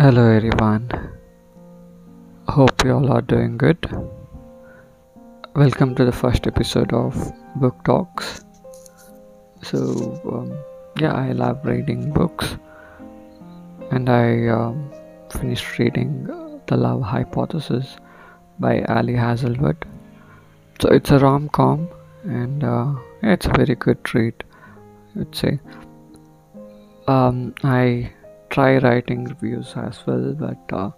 Hello everyone. Hope you all are doing good. Welcome to the first episode of Book Talks. So, um, yeah, I love reading books, and I um, finished reading The Love Hypothesis by Ali Hazelwood. So, it's a rom com, and uh, it's a very good read, I would say. Um, I try writing reviews as well, but uh,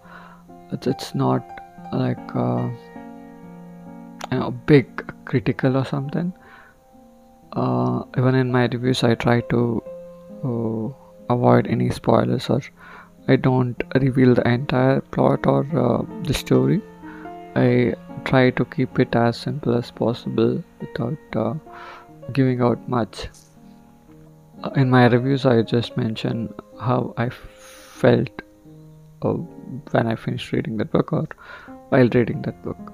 it's, it's not like uh, you know, big critical or something. Uh, even in my reviews, I try to uh, avoid any spoilers or I don't reveal the entire plot or uh, the story. I try to keep it as simple as possible without giving out much. In my reviews, I just mention how I felt uh, when I finished reading that book or while reading that book.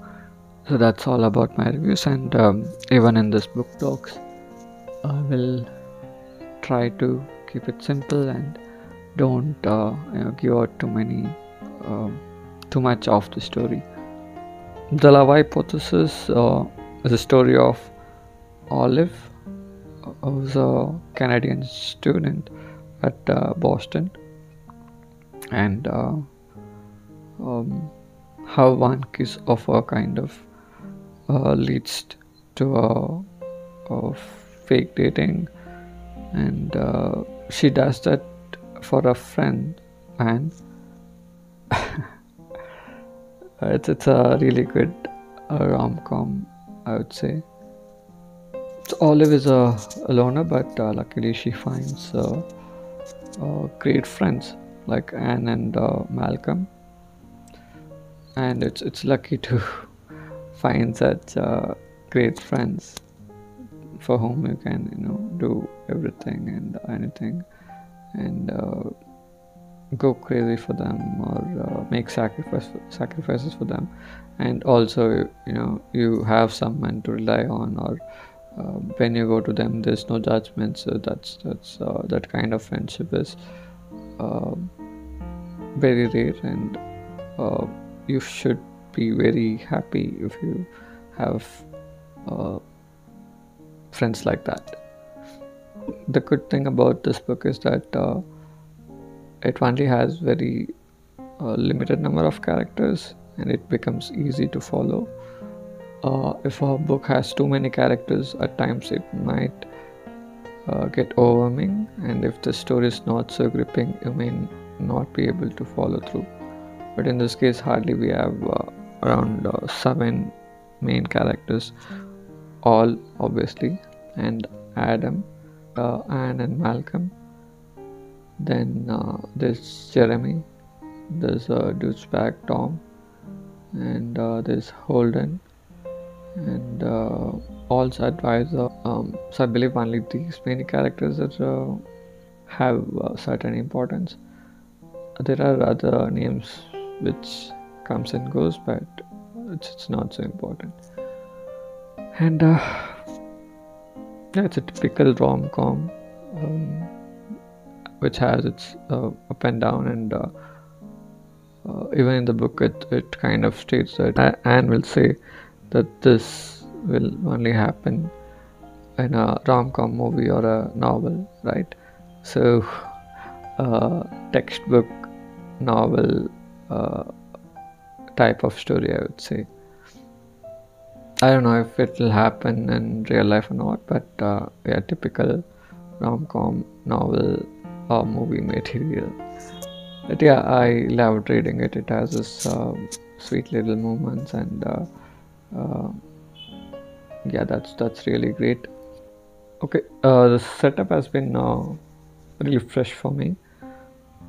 So that's all about my reviews, and um, even in this book talks, I will try to keep it simple and don't uh, you know, give out too many, um, too much of the story. The love hypothesis uh, is a story of Olive, who's a Canadian student at uh, Boston, and uh, um, how one kiss of a kind of uh, leads to a, a fake dating, and uh, she does that for a friend, and it's it's a really good uh, rom com, I would say. So Olive is a, a loner, but uh, luckily she finds great friends like Anne and uh, Malcolm, and it's it's lucky to find such uh, great friends for whom you can you know do everything and anything. And uh, go crazy for them or uh, make sacrifice sacrifices for them. And also you know you have someone to rely on or uh, when you go to them there's no judgment so that's that's uh, that kind of friendship is uh, very rare and uh, you should be very happy if you have uh, friends like that. The good thing about this book is that uh, it only has very uh, limited number of characters and it becomes easy to follow uh, if a book has too many characters at times it might uh, get overwhelming and if the story is not so gripping you may not be able to follow through. But in this case hardly we have uh, around uh, seven main characters. Olive obviously and adam uh, anne and malcolm. Then uh, there's jeremy there's uh, douchebag tom and there's holden and uh, also advisor um, so i believe only these many characters that uh, have uh, certain importance. There are other names which comes and goes but it's, it's not so important. And uh, it's a typical rom-com um, which has its uh, up and down and uh, uh, even in the book it, it kind of states that anne will say that this will only happen in a rom-com movie or a novel right? So uh, textbook novel uh, type of story i would say. I don't know if it will happen in real life or not but uh, yeah typical rom-com novel or movie material. But yeah i loved reading it. It has this um, sweet little moments and uh, yeah that's that's really great. Okay uh, the setup has been uh, really fresh for me.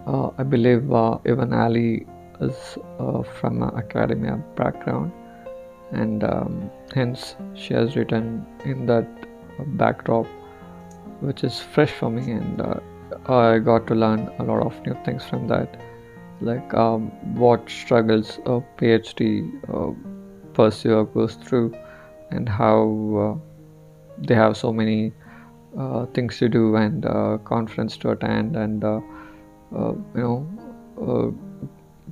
Uh, i believe uh, even ali is uh, from an academia background and um, hence she has written in that backdrop which is fresh for me and i got to learn a lot of new things from that. Like um, what struggles a phd pursuer goes through and how uh, they have so many uh, things to do and uh, conference to attend and you know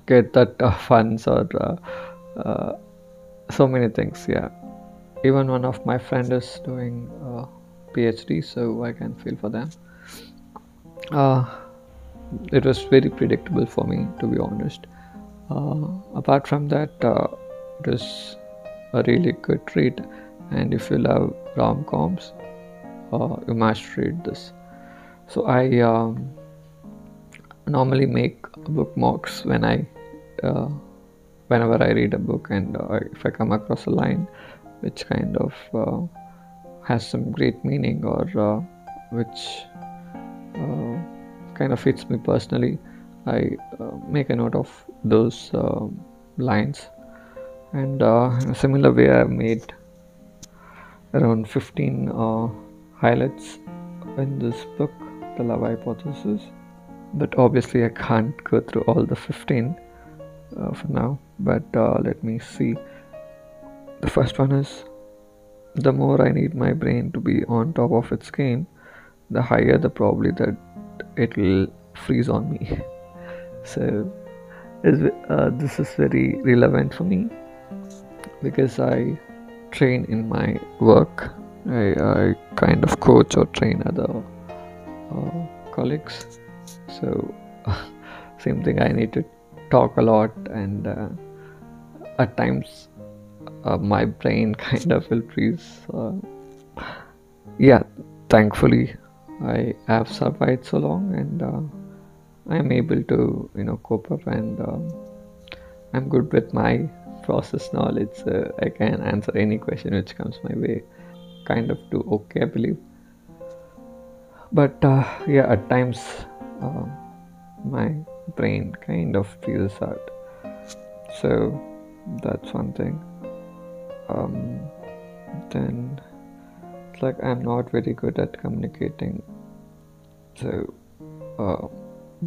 get that funds or so many things yeah. Even one of my friend is doing phd so i can feel for them. Uh, it was very predictable for me to be honest. Uh, apart from that uh, it was a really good read. And if you love rom-coms uh, you must read this. So i um, normally make bookmarks when i uh, whenever i read a book. And uh, if i come across a line which kind of uh, has some great meaning or uh, which uh, kind of fits me personally i make a note of those lines and a similar way i made around 15 highlights in this book the love hypothesis. But obviously I can't go through all the 15 uh, for now. But uh, let me see. The first one is the more I need my brain to be on top of its game the higher the probability that it will freeze on me. So uh, this is very relevant for me because I train in my work. I, I kind of coach or train other uh, colleagues. So same thing i need to talk a lot and uh, at times uh, my brain kind of will freeze. Yeah thankfully i have survived so long and uh, i'm able to you know cope up and um, i'm good with my process knowledge uh, i can answer any question which comes my way kind of do okay i believe but uh, yeah at times um, my brain kind of feels out. So that's one thing. Um, then it's like I'm not very good at communicating. So uh,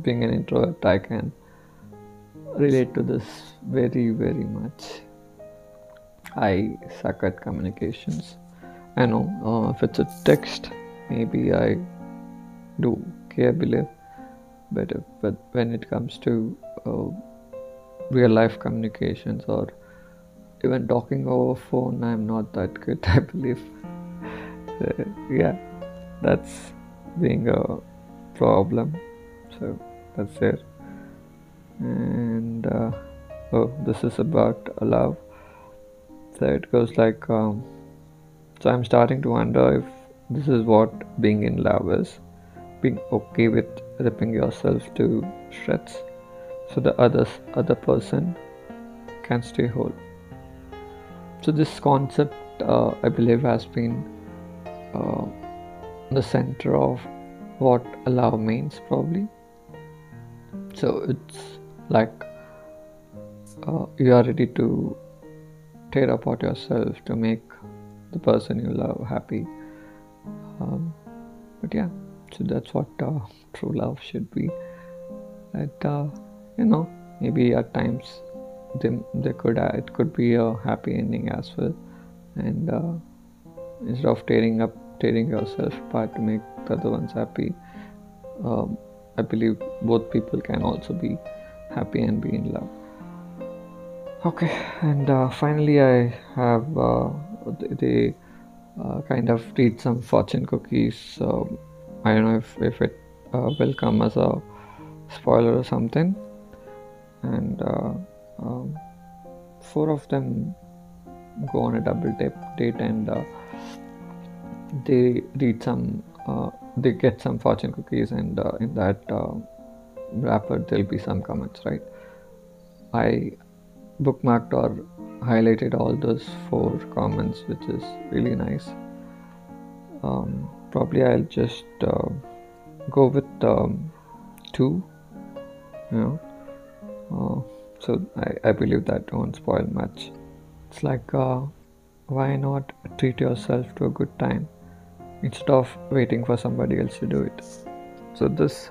being an introvert, I can relate to this very, very much. I suck at communications. I know uh, if it's a text, maybe I do care, believe but but when it comes to uh, real life communications or even talking over phone i'm not that good i believe yeah that's being a problem so that's it and uh, oh this is about love. So it goes like um, so i'm starting to wonder if this is what being in love is. Being okay with ripping yourself to shreds so the other other person can stay whole. So this concept uh, i believe has been uh, the center of what love means probably. So it's like uh, you are ready to tear apart yourself to make the person you love happy. Um, but yeah so that's what uh, true love should be. That uh, you know maybe at times they, they could uh, it could be a happy ending as well. And uh, instead of tearing up tearing yourself apart to make the other ones happy um, i believe both people can also be happy and be in love okay and uh, finally i have uh, they uh, kind of read some fortune cookies um, I don't know if, if it uh, will come as a spoiler or something. And uh, um, four of them go on a double date, date and uh, they read some, they get some fortune cookies, and in that wrapper there'll be some comments, right? I bookmarked or highlighted all those four comments, which is really nice. Um, probably I'll just uh, go with um, two you know? Uh, so I, I believe that won't spoil much. It's like uh, why not treat yourself to a good time instead of waiting for somebody else to do it? So this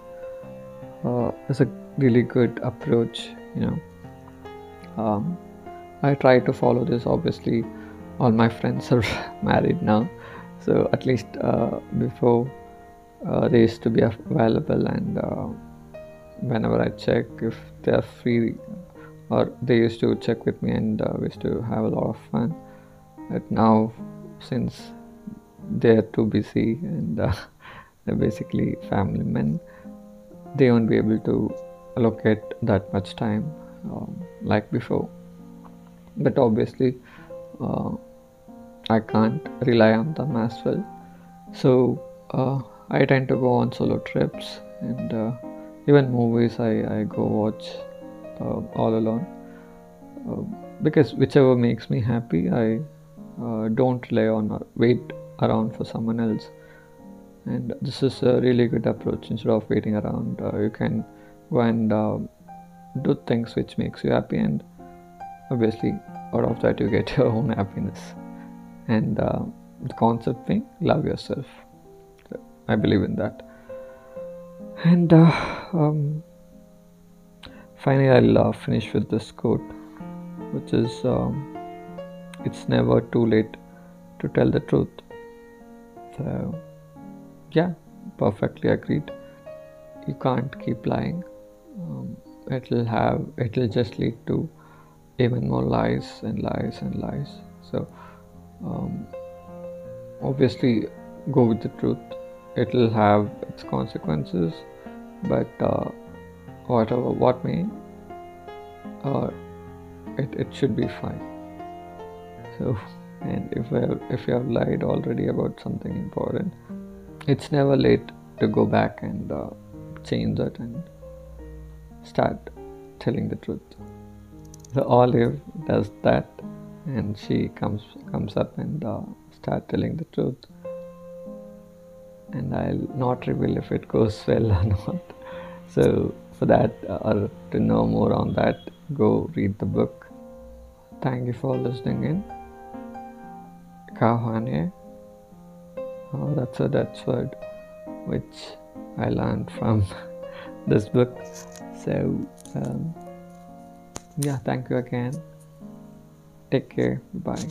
uh, is a really good approach you know um, i try to follow this obviously. All my friends are married now. So at least uh, before uh, they used to be available and uh, whenever i check if they're free or they used to check with me and uh, we used to have a lot of fun. But now since they're too busy and uh, they're basically family men they won't be able to allocate that much time um, like before. But obviously uh, i can't rely on them as well. So uh, i tend to go on solo trips and uh, even movies I, I go watch uh, all alone. Uh, because whichever makes me happy i don't rely on or wait around for someone else. And this is a really good approach. Instead of waiting around you can go and do things which makes you happy and obviously out of that you get your own happiness. And uh, the concept being love yourself. I believe in that. And uh, um, finally i'll uh, finish with this quote which is um, it's never too late to tell the truth. So yeah perfectly agreed. You can't keep lying. Um, it'll have it'll just lead to even more lies and lies and lies. So um, obviously go with the truth. It'll have its consequences but uh, whatever what may uh, it, it should be fine. So and if I, if you have lied already about something important it's never late to go back and uh, change it and start telling the truth. So Olive does that, and she comes comes up and uh, start telling the truth. And I'll not reveal if it goes well or not. So for that, or to know more on that, go read the book. Thank you for listening in. Kahane. Oh, that's a Dutch word, which I learned from this book. So, um, yeah, thank you again. Take care. Bye.